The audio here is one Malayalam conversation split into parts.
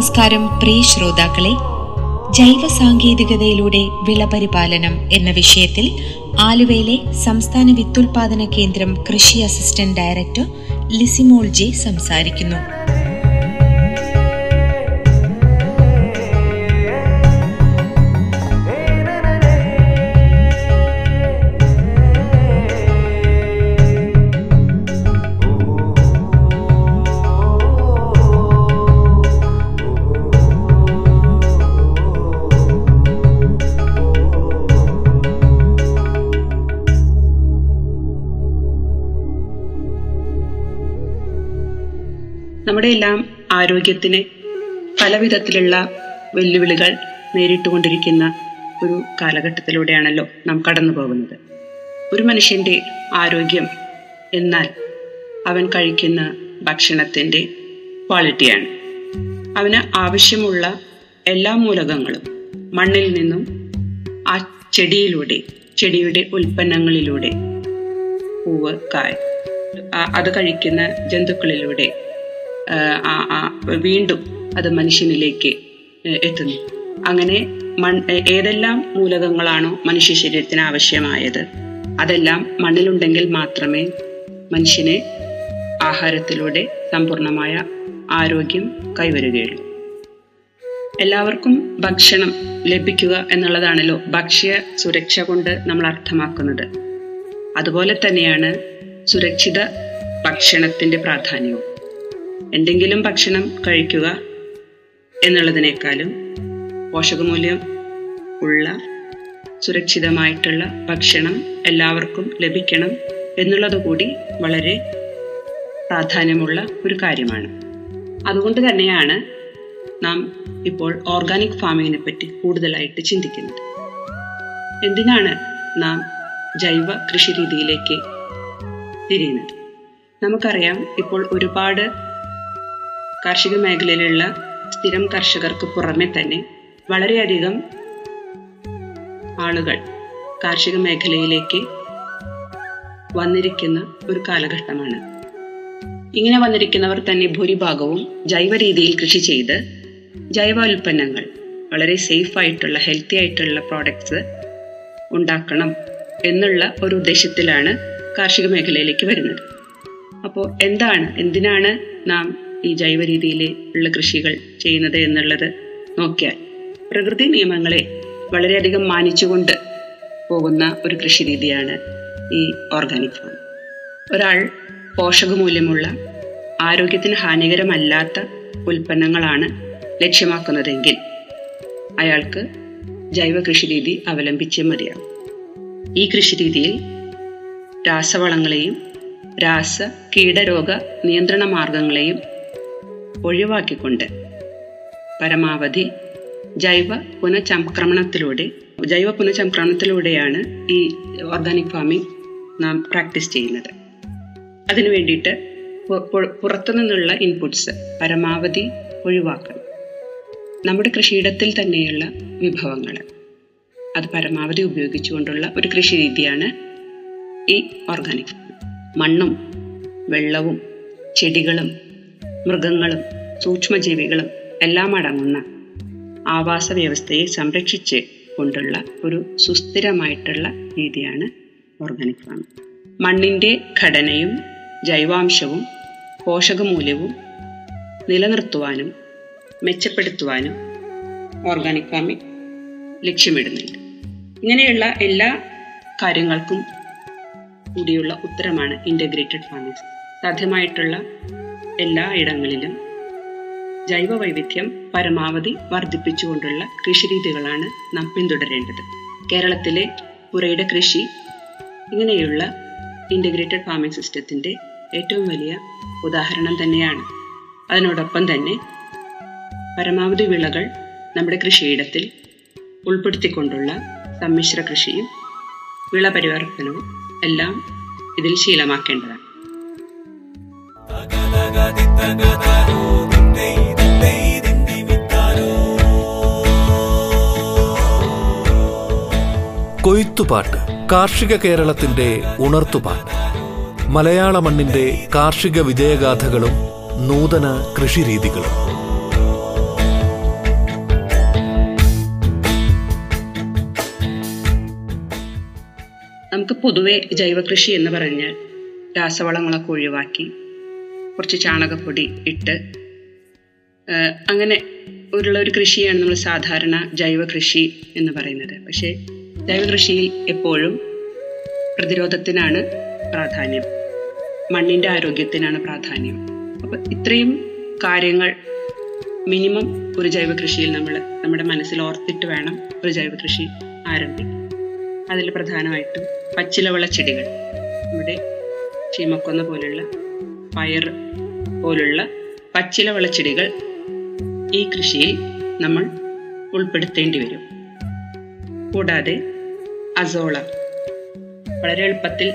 നമസ്കാരം പ്രിയ ശ്രോതാക്കളെ. ജൈവ സാങ്കേതികതയിലൂടെ വിളപരിപാലനം എന്ന വിഷയത്തിൽ ആലുവയിലെ സംസ്ഥാന വിത്തുൽപാദന കേന്ദ്രം കൃഷി അസിസ്റ്റന്റ് ഡയറക്ടർ ലിസിമോൾ ജെ സംസാരിക്കുന്നു. നമ്മുടെ എല്ലാം ആരോഗ്യത്തിന് പല വിധത്തിലുള്ള വെല്ലുവിളികൾ നേരിട്ടുകൊണ്ടിരിക്കുന്ന ഒരു കാലഘട്ടത്തിലൂടെയാണല്ലോ നാം കടന്നു പോകുന്നത്. ഒരു മനുഷ്യന്റെ ആരോഗ്യം എന്നാൽ അവൻ കഴിക്കുന്ന ഭക്ഷണത്തിന്റെ ക്വാളിറ്റിയാണ് അവന് ആവശ്യമുള്ള എല്ലാ മൂലകങ്ങളും മണ്ണിൽ നിന്നും ആ ചെടിയിലൂടെ ചെടിയുടെ ഉൽപ്പന്നങ്ങളിലൂടെ പൂവ് കായ് അത് കഴിക്കുന്ന ജന്തുക്കളിലൂടെ വീണ്ടും അത് മനുഷ്യനിലേക്ക് എത്തുന്നു. അങ്ങനെ മൺ ഏതെല്ലാം മൂലകങ്ങളാണോ മനുഷ്യ ശരീരത്തിന് ആവശ്യമായത്? അതെല്ലാം മണ്ണിലുണ്ടെങ്കിൽ മാത്രമേ മനുഷ്യനെ ആഹാരത്തിലൂടെ സമ്പൂർണമായ ആരോഗ്യം കൈവരുകയുള്ളൂ. എല്ലാവർക്കും ഭക്ഷണം ലഭിക്കുക എന്നുള്ളതാണല്ലോ ഭക്ഷ്യ സുരക്ഷ കൊണ്ട് നമ്മൾ അർത്ഥമാക്കുന്നത്. അതുപോലെ തന്നെയാണ് സുരക്ഷിത ഭക്ഷണത്തിന്റെ പ്രാധാന്യവും. എന്തെങ്കിലും ഭക്ഷണം കഴിക്കുക എന്നുള്ളതിനേക്കാളും പോഷകമൂല്യം ഉള്ള സുരക്ഷിതമായിട്ടുള്ള ഭക്ഷണം എല്ലാവർക്കും ലഭിക്കണം എന്നുള്ളതുകൂടി വളരെ പ്രാധാന്യമുള്ള ഒരു കാര്യമാണ്. അതുകൊണ്ട് തന്നെയാണ് നാം ഇപ്പോൾ ഓർഗാനിക് ഫാമിങ്ങിനെ പറ്റി കൂടുതലായിട്ട് ചിന്തിക്കുന്നത്. എന്തിനാണ് നാം ജൈവ കൃഷി രീതിയിലേക്ക് തിരിയുന്നത്? നമുക്കറിയാം ഇപ്പോൾ ഒരുപാട് കാർഷിക മേഖലയിലുള്ള സ്ഥിരം കർഷകർക്ക് പുറമെ തന്നെ വളരെയധികം ആളുകൾ കാർഷിക മേഖലയിലേക്ക് വന്നിരിക്കുന്ന ഒരു കാലഘട്ടമാണ്. ഇങ്ങനെ വന്നിരിക്കുന്നവർ തന്നെ ഭൂരിഭാഗവും ജൈവ രീതിയിൽ കൃഷി ചെയ്ത് ജൈവ ഉൽപ്പന്നങ്ങൾ വളരെ സേഫ് ആയിട്ടുള്ള ഹെൽത്തി ആയിട്ടുള്ള പ്രോഡക്ട്സ് ഉണ്ടാക്കണം എന്നുള്ള ഒരു ഉദ്ദേശത്തിലാണ് കാർഷിക മേഖലയിലേക്ക് വരുന്നത്. അപ്പോൾ എന്താണ് എന്തിനാണ് നാം ഈ ജൈവ രീതിയിൽ ഉള്ള കൃഷികൾ ചെയ്യുന്നത് എന്നുള്ളത് നോക്കിയാൽ പ്രകൃതി നിയമങ്ങളെ വളരെയധികം മാനിച്ചുകൊണ്ട് പോകുന്ന ഒരു കൃഷി രീതിയാണ് ഈ ഓർഗാനിക് ഫാം. ഒരാൾ പോഷകമൂല്യമുള്ള ആരോഗ്യത്തിന് ഹാനികരമല്ലാത്ത ഉൽപ്പന്നങ്ങളാണ് ലക്ഷ്യമാക്കുന്നതെങ്കിൽ അയാൾക്ക് ജൈവ കൃഷി രീതി അവലംബിച്ചേ മതിയാവും. ഈ കൃഷി രീതിയിൽ രാസവളങ്ങളെയും രാസ കീടരോഗ നിയന്ത്രണ മാർഗങ്ങളെയും ഒഴിവാക്കിക്കൊണ്ട് പരമാവധി ജൈവ പുനഃചംക്രമണത്തിലൂടെ ജൈവ പുനഃചംക്രമണത്തിലൂടെയാണ് ഈ ഓർഗാനിക് ഫാമിംഗ് നാം പ്രാക്ടീസ് ചെയ്യുന്നത്. അതിനു വേണ്ടിയിട്ട് പുറത്തു നിന്നുള്ള ഇൻപുട്സ് പരമാവധി ഒഴിവാക്കണം. നമ്മുടെ കൃഷിയിടത്തിൽ തന്നെയുള്ള വിഭവങ്ങൾ അത് പരമാവധി ഉപയോഗിച്ചുകൊണ്ടുള്ള ഒരു കൃഷി രീതിയാണ് ഈ ഓർഗാനിക് മണ്ണും വെള്ളവും ചെടികളും മൃഗങ്ങളും സൂക്ഷ്മജീവികളും എല്ലാം അടങ്ങുന്ന ആവാസ വ്യവസ്ഥയെ സംരക്ഷിച്ച് കൊണ്ടുള്ള ഒരു സുസ്ഥിരമായിട്ടുള്ള രീതിയാണ് ഓർഗാനിക് ഫാമിംഗ് മണ്ണിന്റെ ഘടനയും ജൈവാംശവും പോഷകമൂല്യവും നിലനിർത്തുവാനും മെച്ചപ്പെടുത്തുവാനും ഓർഗാനിക് ഫാമിംഗ് ലക്ഷ്യമിടുന്നുണ്ട്. ഇങ്ങനെയുള്ള എല്ലാ കാര്യങ്ങൾക്കും കൂടിയുള്ള ഉത്തരമാണ് ഇന്റഗ്രേറ്റഡ് ഫാമിംഗ് സാധ്യമായിട്ടുള്ള എല്ലാ ഇടങ്ങളിലും ജൈവ വൈവിധ്യം പരമാവധി വർദ്ധിപ്പിച്ചുകൊണ്ടുള്ള കൃഷിരീതികളാണ് നാം പിന്തുടരേണ്ടത്. കേരളത്തിലെ പുരയുടെ കൃഷി ഇങ്ങനെയുള്ള ഇന്റഗ്രേറ്റഡ് ഫാമിംഗ് സിസ്റ്റത്തിന്റെ ഏറ്റവും വലിയ ഉദാഹരണം തന്നെയാണ്. അതിനോടൊപ്പം തന്നെ പരമാവധി വിളകൾ നമ്മുടെ കൃഷിയിടത്തിൽ ഉൾപ്പെടുത്തിക്കൊണ്ടുള്ള സമ്മിശ്ര കൃഷിയും വിള പരിവർത്തനവും എല്ലാം ഇതിൽ ശീലമാക്കേണ്ടതാണ്. കൊയ്ത്തുപാട്ട് കാർഷിക കേരളത്തിന്റെ ഉണർത്തുപാട്ട്. മലയാള മണ്ണിന്റെ കാർഷിക വിജയഗാഥകളും നൂതന കൃഷിരീതികളും. നമുക്ക് പൊതുവെ ജൈവകൃഷി എന്ന് പറഞ്ഞാൽ രാസവളങ്ങളൊക്കെ ഒഴിവാക്കി കുറച്ച് ചാണകപ്പൊടി ഇട്ട് അങ്ങനെ ഉള്ള ഒരു കൃഷിയാണ് നമ്മൾ സാധാരണ ജൈവ കൃഷി എന്ന് പറയുന്നത്. പക്ഷേ ജൈവ കൃഷിയിൽ എപ്പോഴും പ്രതിരോധത്തിനാണ് പ്രാധാന്യം. മണ്ണിന്റെ ആരോഗ്യത്തിനാണ് പ്രാധാന്യം. അപ്പോൾ ഇത്രയും കാര്യങ്ങൾ മിനിമം ഒരു ജൈവ കൃഷിയിൽ നമ്മൾ നമ്മുടെ മനസ്സിൽ ഓർത്തിട്ട് വേണം ഒരു ജൈവ കൃഷി ആരംഭിക്കാൻ. അതിൽ പ്രധാനമായിട്ടും പച്ചിലവള ചെടികൾ നമ്മുടെ ചീമക്കൊന്ന പോലുള്ള പയർ പോലുള്ള പച്ചില ചെടികൾ ഈ കൃഷിയിൽ നമ്മൾ ഉൾപ്പെടുത്തേണ്ടി വരും. കൂടാതെ അസോള വളരെ എളുപ്പത്തിൽ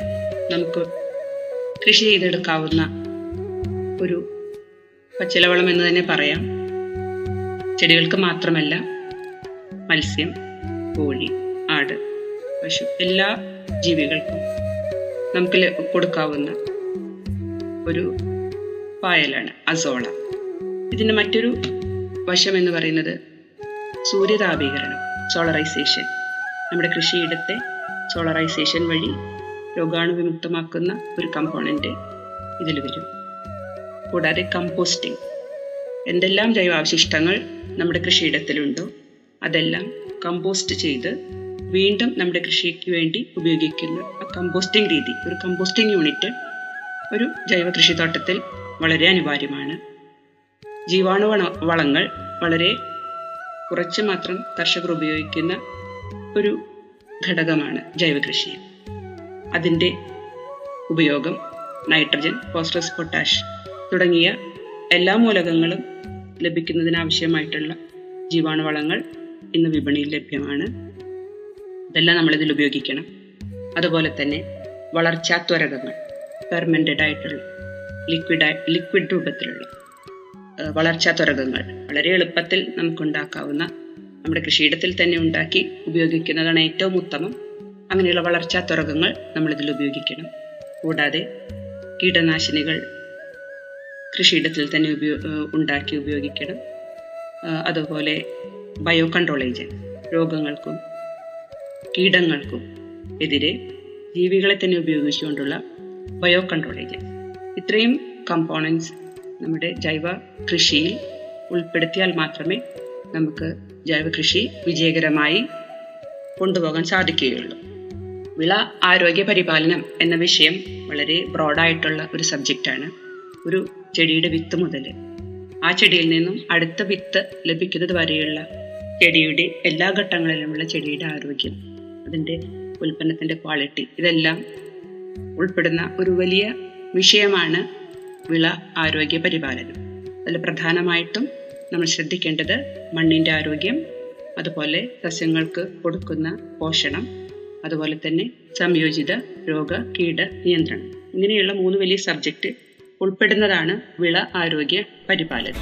നമുക്ക് കൃഷി ചെയ്തെടുക്കാവുന്ന ഒരു പച്ചിലവളം എന്ന് തന്നെ പറയാം. ചെടികൾക്ക് മാത്രമല്ല മത്സ്യം കോഴി ആട് പശു എല്ലാ ജീവികൾക്കും നമുക്ക് കൊടുക്കാവുന്ന ഒരു പായലാണ് അസോള. ഇതിന്റെ മറ്റൊരു വശം എന്ന് പറയുന്നത് സൂര്യതാപീകരണം സോളറൈസേഷൻ. നമ്മുടെ കൃഷിയിടത്തെ സോളറൈസേഷൻ വഴി രോഗാണുവിമുക്തമാക്കുന്ന ഒരു കമ്പോണന്റ് ഇതിൽ വരും. കൂടാതെ കമ്പോസ്റ്റിംഗ്. എന്തെല്ലാം ജൈവാവശിഷ്ടങ്ങൾ നമ്മുടെ കൃഷിയിടത്തിലുണ്ടോ അതെല്ലാം കമ്പോസ്റ്റ് ചെയ്ത് വീണ്ടും നമ്മുടെ കൃഷിക്ക് വേണ്ടി ഉപയോഗിക്കുന്ന ആ കമ്പോസ്റ്റിംഗ് രീതി ഒരു കമ്പോസ്റ്റിംഗ് യൂണിറ്റ് ഒരു ജൈവ കൃഷിത്തോട്ടത്തിൽ വളരെ അനിവാര്യമാണ്. ജീവാണു വള വളങ്ങൾ വളരെ കുറച്ച് മാത്രം കർഷകർ ഉപയോഗിക്കുന്ന ഒരു ഘടകമാണ് ജൈവ കൃഷി. അതിന്റെ ഉപയോഗം നൈട്രജൻ ഫോസ്ഫറസ് പൊട്ടാഷ് തുടങ്ങിയ എല്ലാ മൂലകങ്ങളും ലഭിക്കുന്നതിനാവശ്യമായിട്ടുള്ള ജീവാണുവളങ്ങൾ ഇന്ന് വിപണിയിൽ ലഭ്യമാണ്. ഇതെല്ലാം നമ്മളിതിൽ ഉപയോഗിക്കണം. അതുപോലെ തന്നെ വളർച്ചാ ത്വരകങ്ങൾ. ഫെർമെന്റഡ് ആയിട്ടുള്ള ലിക്വിഡ് ലിക്വിഡ് രൂപത്തിലുള്ള വളർച്ചാ ത്വരകങ്ങൾ വളരെ എളുപ്പത്തിൽ നമുക്കുണ്ടാക്കാവുന്ന നമ്മുടെ കൃഷിയിടത്തിൽ തന്നെ ഉണ്ടാക്കി ഉപയോഗിക്കുന്നതാണ് ഏറ്റവും ഉത്തമം. അങ്ങനെയുള്ള വളർച്ചാ ത്വരകങ്ങൾ നമ്മളിതിൽ ഉപയോഗിക്കണം. കൂടാതെ കീടനാശിനികൾ കൃഷിയിടത്തിൽ തന്നെ ഉപയോ ഉണ്ടാക്കി ഉപയോഗിക്കണം. അതുപോലെ ബയോ കൺട്രോൾ ഏജന്റ് രോഗങ്ങൾക്കും കീടങ്ങൾക്കും എതിരെ ജീവികളെ തന്നെ ഉപയോഗിച്ചുകൊണ്ടുള്ള ബയോ കൺട്രോൾ ഇത്രയും കമ്പോണൻസ് നമ്മുടെ ജൈവ കൃഷിയിൽ ഉൾപ്പെടുത്തിയാൽ മാത്രമേ നമുക്ക് ജൈവ കൃഷി വിജയകരമായി കൊണ്ടുപോകാൻ സാധിക്കുകയുള്ളൂ. വിള ആരോഗ്യ പരിപാലനം എന്ന വിഷയം വളരെ ബ്രോഡായിട്ടുള്ള ഒരു സബ്ജക്റ്റാണ് ഒരു ചെടിയുടെ വിത്ത് മുതൽ ആ ചെടിയിൽ നിന്നും അടുത്ത വിത്ത് ലഭിക്കുന്നത് വരെയുള്ള ചെടിയുടെ എല്ലാ ഘട്ടങ്ങളിലുമുള്ള ചെടിയുടെ ആരോഗ്യം അതിന്റെ ഉൽപ്പന്നത്തിന്റെ ക്വാളിറ്റി ഇതെല്ലാം ഉൾപ്പെടുന്ന ഒരു വലിയ വിഷയമാണ് വിള ആരോഗ്യ പരിപാലനം. അതിൽ പ്രധാനമായിട്ടും നമ്മൾ ശ്രദ്ധിക്കേണ്ടത് മണ്ണിന്റെ ആരോഗ്യം അതുപോലെ സസ്യങ്ങൾക്ക് കൊടുക്കുന്ന പോഷണം അതുപോലെ തന്നെ സംയോജിത രോഗ കീട നിയന്ത്രണം. ഇങ്ങനെയുള്ള മൂന്ന് വലിയ സബ്ജക്റ്റ് ഉൾപ്പെടുന്നതാണ് വിള ആരോഗ്യ പരിപാലനം.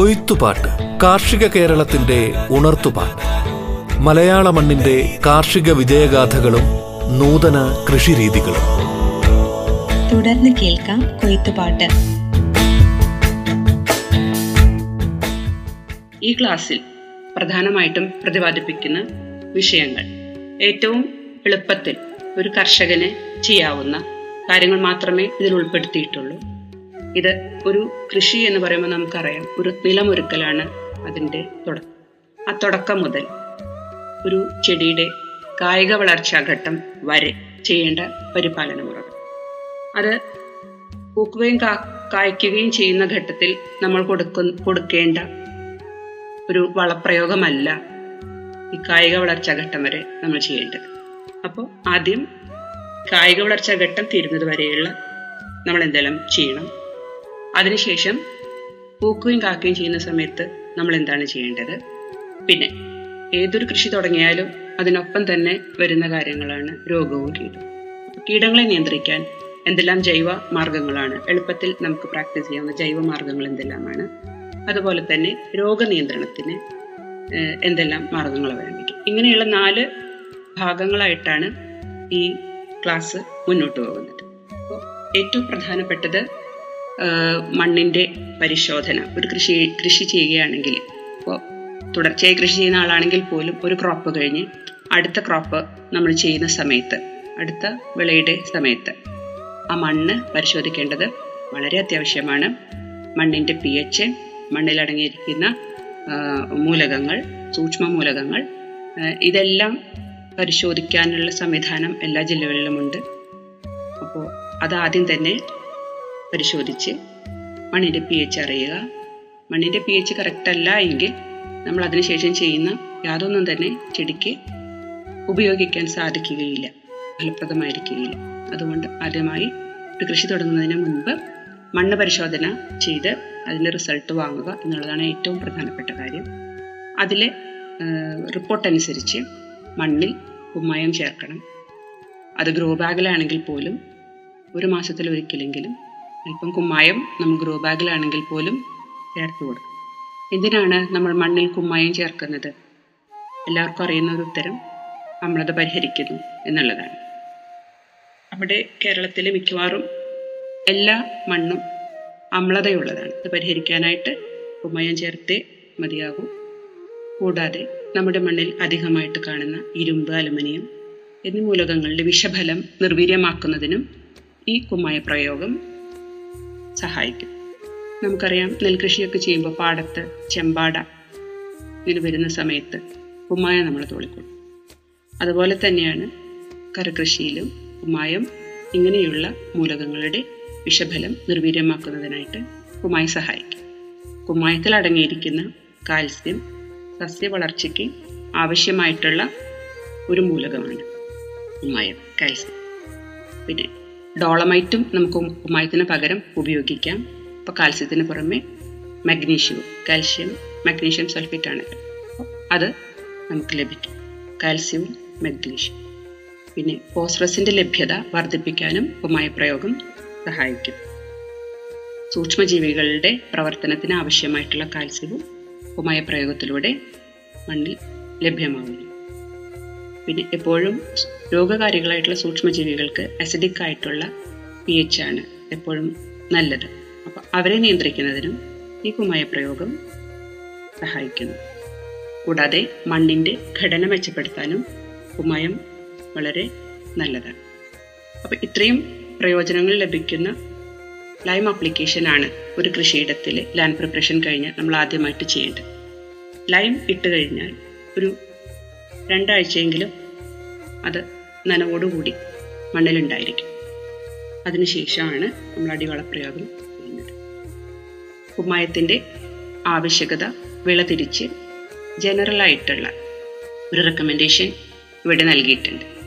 കൊയ്ത്തുപാട്ട് കാർഷിക കേരളത്തിന്റെ ഉണർത്തുപാട്ട്. മലയാള മണ്ണിന്റെ കാർഷിക വിജയഗാഥകളും നൂതന കൃഷിരീതികളും. തുടർന്ന് കേൾക്കാം കൊയ്ത്തുപാട്ട്. ഈ ക്ലാസ്സിൽ പ്രധാനമായിട്ടും പ്രതിപാദിപ്പിക്കുന്ന വിഷയങ്ങൾ. ഏറ്റവും എളുപ്പത്തിൽ ഒരു കർഷകന് ചെയ്യാവുന്ന കാര്യങ്ങൾ മാത്രമേ ഇതിൽ ഉൾപ്പെടുത്തിയിട്ടുള്ളൂ. ഇത് ഒരു കൃഷി എന്ന് പറയുമ്പോൾ നമുക്കറിയാം. ഒരു നിലമൊരുക്കലാണ് അതിന്റെ തുടക്കം. ആ തുടക്കം മുതൽ ഒരു ചെടിയുടെ കായിക വളർച്ചാ ഘട്ടം വരെ ചെയ്യേണ്ട പരിപാലന മുറകൾ അത് പൂക്കുകയും കാ കായ്ക്കുകയും ചെയ്യുന്ന ഘട്ടത്തിൽ നമ്മൾ കൊടുക്കു കൊടുക്കേണ്ട ഒരു വളപ്രയോഗമല്ല ഈ കായിക വളർച്ചാ ഘട്ടം വരെ നമ്മൾ ചെയ്യേണ്ടത്. അപ്പോൾ ആദ്യം കായിക വളർച്ചാ ഘട്ടം തീരുന്നത് വരെയുള്ള നമ്മൾ എന്തെല്ലാം ചെയ്യണം? അതിനുശേഷം പൂക്കുകയും കാക്കുകയും ചെയ്യുന്ന സമയത്ത് നമ്മൾ എന്താണ് ചെയ്യേണ്ടത്? പിന്നെ ഏതൊരു കൃഷി തുടങ്ങിയാലും അതിനൊപ്പം തന്നെ വരുന്ന കാര്യങ്ങളാണ് രോഗവും കീടവും കീടങ്ങളെ നിയന്ത്രിക്കാൻ എന്തെല്ലാം ജൈവ മാർഗങ്ങളാണ്? എളുപ്പത്തിൽ നമുക്ക് പ്രാക്ടീസ് ചെയ്യാവുന്ന ജൈവ മാർഗങ്ങൾ എന്തെല്ലാമാണ്? അതുപോലെ തന്നെ രോഗനിയന്ത്രണത്തിന് എന്തെല്ലാം മാർഗങ്ങൾ അവലംബിക്കും? ഇങ്ങനെയുള്ള നാല് ഭാഗങ്ങളായിട്ടാണ് ഈ ക്ലാസ് മുന്നോട്ട് പോകുന്നത്. അപ്പോൾ ഏറ്റവും പ്രധാനപ്പെട്ടത് ഏഹ്, മണ്ണിന്റെ പരിശോധന. ഒരു കൃഷി കൃഷി ചെയ്യുകയാണെങ്കിൽ ഇപ്പോൾ തുടർച്ചയായി കൃഷി ചെയ്യുന്ന ആളാണെങ്കിൽ പോലും ഒരു ക്രോപ്പ് കഴിഞ്ഞ് അടുത്ത ക്രോപ്പ് നമ്മൾ ചെയ്യുന്ന സമയത്ത് അടുത്ത വിളയുടെ സമയത്ത് ആ മണ്ണ് പരിശോധിക്കേണ്ടത് വളരെ അത്യാവശ്യമാണ്. മണ്ണിന്റെ പി എച്ച് മണ്ണിലടങ്ങിയിരിക്കുന്ന മൂലകങ്ങൾ സൂക്ഷ്മ മൂലകങ്ങൾ ഇതെല്ലാം പരിശോധിക്കാനുള്ള സംവിധാനം എല്ലാ ജില്ലകളിലുമുണ്ട് അപ്പോൾ അതാദ്യം തന്നെ പരിശോധിച്ച് മണ്ണിന്റെ പി എച്ച് അറിയുക. മണ്ണിന്റെ പി എച്ച് കറക്റ്റ് അല്ല എങ്കിൽ നമ്മൾ അതിനുശേഷം ചെയ്യുന്ന യാതൊന്നും തന്നെ ചെടിക്ക് ഉപയോഗിക്കാൻ സാധിക്കുകയില്ല. ഫലപ്രദമായിരിക്കുകയില്ല. അതുകൊണ്ട് ആദ്യമായി ഒരു കൃഷി തുടങ്ങുന്നതിന് മുൻപ് മണ്ണ് പരിശോധന ചെയ്ത് അതിന്റെ റിസൾട്ട് വാങ്ങുക എന്നുള്ളതാണ് ഏറ്റവും പ്രധാനപ്പെട്ട കാര്യം. അതിലെ റിപ്പോർട്ട് അനുസരിച്ച് മണ്ണിൽ കുമ്മായം ചേർക്കണം. അത് ഗ്രോ ബാഗിലാണെങ്കിൽ പോലും ഒരു മാസത്തിൽ ഒരിക്കലെങ്കിലും അല്പം കുമ്മായം നമ്മൾ ഗ്രോ ബാഗിലാണെങ്കിൽ പോലും ചേർത്ത് കൊടുക്കും. എന്തിനാണ് നമ്മൾ മണ്ണിൽ കുമ്മായം ചേർക്കുന്നത്. എല്ലാവർക്കും അറിയുന്ന ഒരു ഉത്തരം അമ്ലത പരിഹരിക്കുന്നു എന്നുള്ളതാണ്. നമ്മുടെ കേരളത്തിലെ മിക്കവാറും എല്ലാ മണ്ണും അമ്ലതയുള്ളതാണ്. അത് പരിഹരിക്കാനായിട്ട് കുമ്മയം ചേർത്തേ മതിയാകും. കൂടാതെ നമ്മുടെ മണ്ണിൽ അധികമായിട്ട് കാണുന്ന ഇരുമ്പ് അലുമിനിയം എന്നീ മൂലകങ്ങളുടെ വിഷഫലം നിർവീര്യമാക്കുന്നതിനും ഈ കുമ്മായ പ്രയോഗം സഹായിക്കും. നമുക്കറിയാം നെൽകൃഷിയൊക്കെ ചെയ്യുമ്പോൾ പാടത്ത് ചെമ്പാട ഇങ്ങനെ വരുന്ന സമയത്ത് ഉമ്മായ നമ്മൾ തോളിക്കൊള്ളും അതുപോലെ തന്നെയാണ് കരകൃഷിയിലും ഉമായം ഇങ്ങനെയുള്ള മൂലകങ്ങളുടെ വിഷഫലം നിർവീര്യമാക്കുന്നതിനായിട്ട് കുമായ സഹായിക്കും. കുമ്മായത്തിൽ അടങ്ങിയിരിക്കുന്ന കാൽസ്യം സസ്യ വളർച്ചയ്ക്ക് ആവശ്യമായിട്ടുള്ള ഒരു മൂലകമാണ് കുമ്മായം കാൽസ്യം. പിന്നെ ഡോളമൈറ്റും നമുക്ക് ഉമ്മായത്തിന് പകരം ഉപയോഗിക്കാം. ഇപ്പോൾ കാൽസ്യത്തിന് പുറമെ മഗ്നീഷ്യവും കാൽഷ്യം മഗ്നീഷ്യം സൾഫേറ്റ് ആണ് അത് നമുക്ക് ലഭിക്കും. കാൽസ്യവും മഗ്നീഷ്യം. പിന്നെ ഫോസ്ഫറസിന്റെ ലഭ്യത വർദ്ധിപ്പിക്കാനും ഉമ്മായ പ്രയോഗം സഹായിക്കും. സൂക്ഷ്മജീവികളുടെ പ്രവർത്തനത്തിന് ആവശ്യമായിട്ടുള്ള കാൽസ്യവും ഉമ്മായ പ്രയോഗത്തിലൂടെ മണ്ണിൽ ലഭ്യമാകുന്നു പിന്നെ എപ്പോഴും രോഗകാരികളായിട്ടുള്ള സൂക്ഷ്മജീവികൾക്ക് അസിഡിക് ആയിട്ടുള്ള പി എച്ച് ആണ് എപ്പോഴും നല്ലത്. അപ്പോൾ അവരെ നിയന്ത്രിക്കുന്നതിനും ഈ കുമായ പ്രയോഗം സഹായിക്കുന്നു. കൂടാതെ മണ്ണിന്റെ ഘടന മെച്ചപ്പെടുത്താനും കുമയം വളരെ നല്ലതാണ്. അപ്പം ഇത്രയും പ്രയോജനങ്ങൾ ലഭിക്കുന്ന ലൈം ആപ്ലിക്കേഷനാണ് ഒരു കൃഷിയിടത്തിൽ ലാൻഡ് പ്രിപ്പറേഷൻ കഴിഞ്ഞാൽ നമ്മൾ ആദ്യമായിട്ട് ചെയ്യേണ്ടത്. ലൈം ഇട്ട് കഴിഞ്ഞാൽ ഒരു രണ്ടാഴ്ചയെങ്കിലും അത് നനവോടുകൂടി മണ്ണിലുണ്ടായിരിക്കും. അതിനുശേഷമാണ് നമ്മൾ അടിവളപ്രയോഗം ചെയ്യുന്നത്. കുമ്മായത്തിന്റെ ആവശ്യകത വിളതിരിച്ച് ജനറൽ ആയിട്ടുള്ള ഒരു റെക്കമെൻഡേഷൻ ഇവിടെ നൽകിയിട്ടുണ്ട്.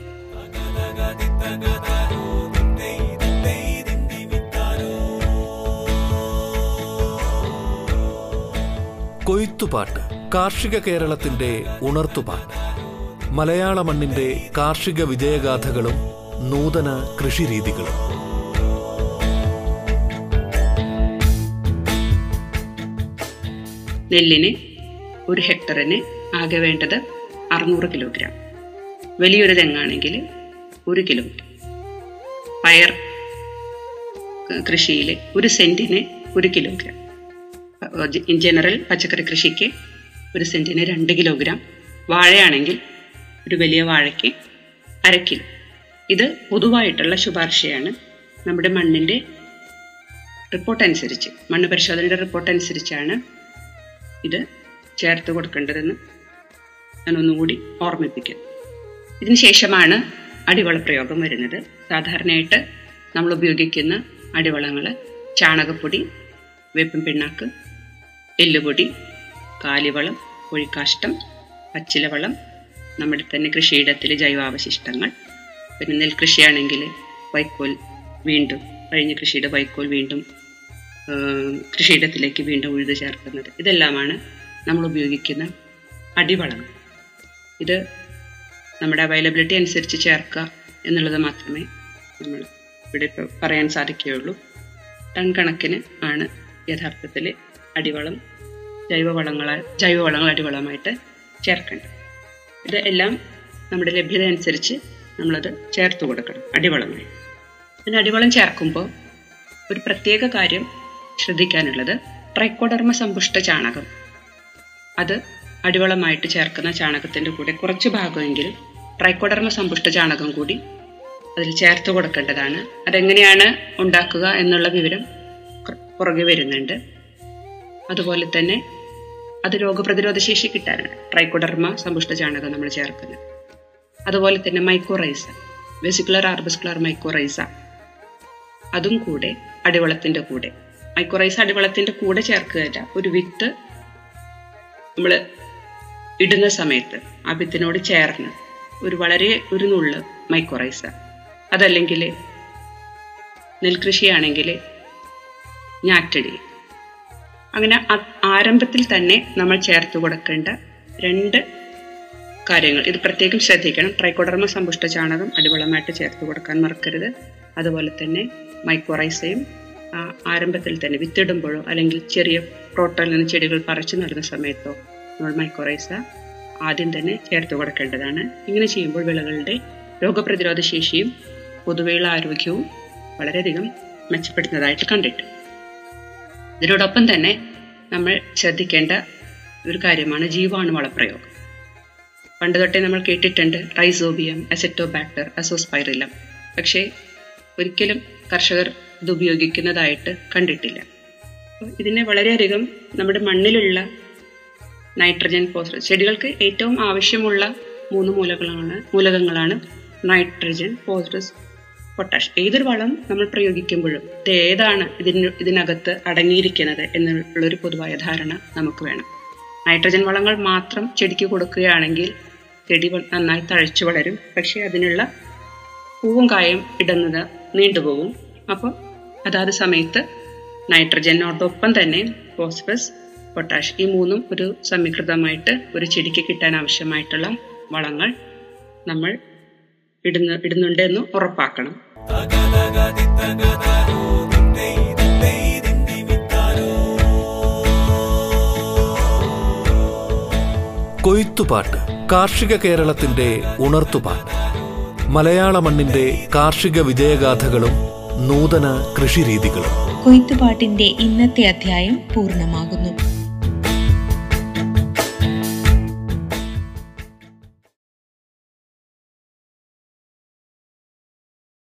കൊയ്ത്തുപാട്ട് കാർഷിക കേരളത്തിന്റെ ഉണർത്തുപാട്ട്. മലയാള മണ്ണിന്റെ കാർഷിക വിജയഗാഥകളും നൂതന കൃഷിരീതികളും. നെല്ലിന് ഒരു ഹെക്ടറിന് ആകെ വേണ്ടത് അറുന്നൂറ് കിലോഗ്രാം. വലിയൊരു തെങ്ങാണെങ്കിൽ ഒരു കിലോ പയർ കൃഷിയിൽ ഒരു സെന്റിന് ഒരു കിലോഗ്രാം. ഇൻ ജനറൽ പച്ചക്കറി കൃഷിക്ക് ഒരു സെന്റിന് രണ്ട് കിലോഗ്രാം. വാഴയാണെങ്കിൽ ഒരു വലിയ വാഴയ്ക്ക് അര കിലോ. ഇത് പൊതുവായിട്ടുള്ള ശുപാർശയാണ്. നമ്മുടെ മണ്ണിന്റെ റിപ്പോർട്ട് അനുസരിച്ച് മണ്ണ് പരിശോധനയുടെ റിപ്പോർട്ട് അനുസരിച്ചാണ് ഇത് ചേർത്ത് കൊടുക്കേണ്ടതെന്ന് ഞാൻ ഒന്നുകൂടി ഓർമ്മിപ്പിക്കും. ഇതിന് ശേഷമാണ് അടിവള പ്രയോഗം വരുന്നത്. സാധാരണയായിട്ട് നമ്മൾ ഉപയോഗിക്കുന്ന അടിവളങ്ങൾ ചാണകപ്പൊടി വേപ്പിൻ പിണ്ണാക്ക് എല്ലുപൊടി കാലിവളം കോഴിക്കാഷ്ടം പച്ചിലവളം നമ്മുടെ തന്നെ കൃഷിയിടത്തിലെ ജൈവാവശിഷ്ടങ്ങൾ. പിന്നെ നെൽകൃഷിയാണെങ്കിൽ വൈക്കോൽ വീണ്ടും കഴിഞ്ഞ കൃഷിയുടെ വൈക്കോൽ വീണ്ടും കൃഷിയിടത്തിലേക്ക് വീണ്ടും ഉഴുത് ചേർക്കുന്നത്. ഇതെല്ലാമാണ് നമ്മൾ ഉപയോഗിക്കുന്ന അടിവളങ്ങൾ ഇത് നമ്മുടെ അവൈലബിലിറ്റി അനുസരിച്ച് ചേർക്കുക എന്നുള്ളത് മാത്രമേ നമ്മൾ ഇവിടെ ഇപ്പോൾ പറയാൻ സാധിക്കുകയുള്ളൂ. ടൺ കണക്കിന് ആണ് യഥാർത്ഥത്തിൽ അടിവളം ജൈവവളങ്ങൾ ജൈവവളങ്ങൾ അടിവളമായിട്ട് ചേർക്കേണ്ടത്. ഇത് എല്ലാം നമ്മുടെ ലഭ്യത അനുസരിച്ച് നമ്മളത് ചേർത്ത് കൊടുക്കണം. അടിവളങ്ങൾ. പിന്നെ അടിവളം ചേർക്കുമ്പോൾ ഒരു പ്രത്യേക കാര്യം ശ്രദ്ധിക്കാനുള്ളത് ട്രൈക്കോഡർമ സമ്പുഷ്ട ചാണകം. അത് അടിവളമായിട്ട് ചേർക്കുന്ന ചാണകത്തിന്റെ കൂടെ കുറച്ച് ഭാഗമെങ്കിലും ട്രൈക്കോഡർമ സമ്പുഷ്ട ചാണകം കൂടി അതിൽ ചേർത്ത് കൊടുക്കേണ്ടതാണ്. അതെങ്ങനെയാണ് ഉണ്ടാക്കുക എന്നുള്ള വിവരം പുറകെ വരുന്നുണ്ട്. അതുപോലെ തന്നെ അത് രോഗപ്രതിരോധ ശേഷി കിട്ടാനാണ് ട്രൈക്കോഡർമ സമ്പുഷ്ട ചാണകം നമ്മൾ ചേർക്കുന്നത് അതുപോലെ തന്നെ മൈക്കോറൈസ വെസിക്കുലർ ആർബസ്കുലർ മൈക്കോറൈസ അതും കൂടെ അടിവളത്തിന്റെ കൂടെ. മൈക്കോറൈസ അടിവളത്തിന്റെ കൂടെ ചേർക്കുകയല്ല ഒരു വിത്ത് നമ്മൾ ഇടുന്ന സമയത്ത് ആ വിത്തിനോട് ചേർന്ന് ഒരു വളരെ ഒരു നുള്ള് മൈക്കോറൈസ അതല്ലെങ്കിൽ നെൽകൃഷിയാണെങ്കിൽ ഞാറ്റടി. അങ്ങനെ ആരംഭത്തിൽ തന്നെ നമ്മൾ ചേർത്ത് കൊടുക്കേണ്ട രണ്ട് കാര്യങ്ങൾ. ഇത് പ്രത്യേകം ശ്രദ്ധിക്കണം. ട്രൈക്കോഡർമ സമ്പുഷ്ട ചാണകം അടിവളമായിട്ട് ചേർത്ത് കൊടുക്കാൻ മറക്കരുത്. അതുപോലെ തന്നെ മൈക്കോറൈസയും ആരംഭത്തിൽ തന്നെ വിത്തിടുമ്പോഴോ അല്ലെങ്കിൽ ചെറിയ പ്രോട്ടോയിൽ നിന്ന് ചെടികൾ പറിച്ചു നടുന്ന സമയത്തോ നമ്മൾ മൈക്കോറൈസ ആദ്യം തന്നെ ചേർത്ത് കൊടുക്കേണ്ടതാണ്. ഇങ്ങനെ ചെയ്യുമ്പോൾ വിളകളുടെ രോഗപ്രതിരോധ ശേഷിയും പൊതുവെയുള്ള ആരോഗ്യവും വളരെയധികം മെച്ചപ്പെടുന്നതായിട്ട് കണ്ടിട്ട് ഇതിനോടൊപ്പം തന്നെ നമ്മൾ ശ്രദ്ധിക്കേണ്ട ഒരു കാര്യമാണ് ജീവാണു വളപ്രയോഗം പണ്ട് തൊട്ടേ നമ്മൾ കേട്ടിട്ടുണ്ട് റൈസോബിയം അസെറ്റോബാക്ടർ അസോസ്പൈറിലം പക്ഷേ ഒരിക്കലും കർഷകർ ഇത് ഉപയോഗിക്കുന്നതായിട്ട് കണ്ടിട്ടില്ല. ഇതിനെ വളരെയധികം നമ്മുടെ മണ്ണിലുള്ള നൈട്രജൻ ഫോസ്ഫറസ് ചെടികൾക്ക് ഏറ്റവും ആവശ്യമുള്ള മൂന്ന് മൂലകളാണ് മൂലകങ്ങളാണ് നൈട്രജൻ ഫോസ്ഫറസ് പൊട്ടാഷ്. ഏതൊരു വളം നമ്മൾ പ്രയോഗിക്കുമ്പോഴും ഇത് ഏതാണ് ഇതിന് ഇതിനകത്ത് അടങ്ങിയിരിക്കുന്നത് എന്നുള്ളൊരു പൊതുവായ ധാരണ നമുക്ക് വേണം. നൈട്രജൻ വളങ്ങൾ മാത്രം ചെടിക്ക് കൊടുക്കുകയാണെങ്കിൽ ചെടി നന്നായി തഴച്ചു വളരും. പക്ഷേ അതിനുള്ള പൂവും കായും ഇടുന്നത് നീണ്ടുപോകും. അപ്പോൾ അതാത് സമയത്ത് നൈട്രജനോടൊപ്പം തന്നെ ഫോസ്ഫസ് പൊട്ടാഷ് ഈ മൂന്നും ഒരു സമീകൃതമായിട്ട് ഒരു ചെടിക്ക് കിട്ടാൻ ആവശ്യമായിട്ടുള്ള വളങ്ങൾ നമ്മൾ ഇടുന്ന ഇടുന്നുണ്ട് എന്ന് ഉറപ്പാക്കണം. കൊയ്ത്തുപാട്ട് കാർഷിക കേരളത്തിന്റെ ഉണർത്തുപാട്ട്. മലയാള മണ്ണിന്റെ കാർഷിക വിജയഗാഥകളും നൂതന കൃഷിരീതികളും. കൊയ്ത്തുപാട്ടിന്റെ ഇന്നത്തെ അധ്യായം പൂർണമാകുന്നു.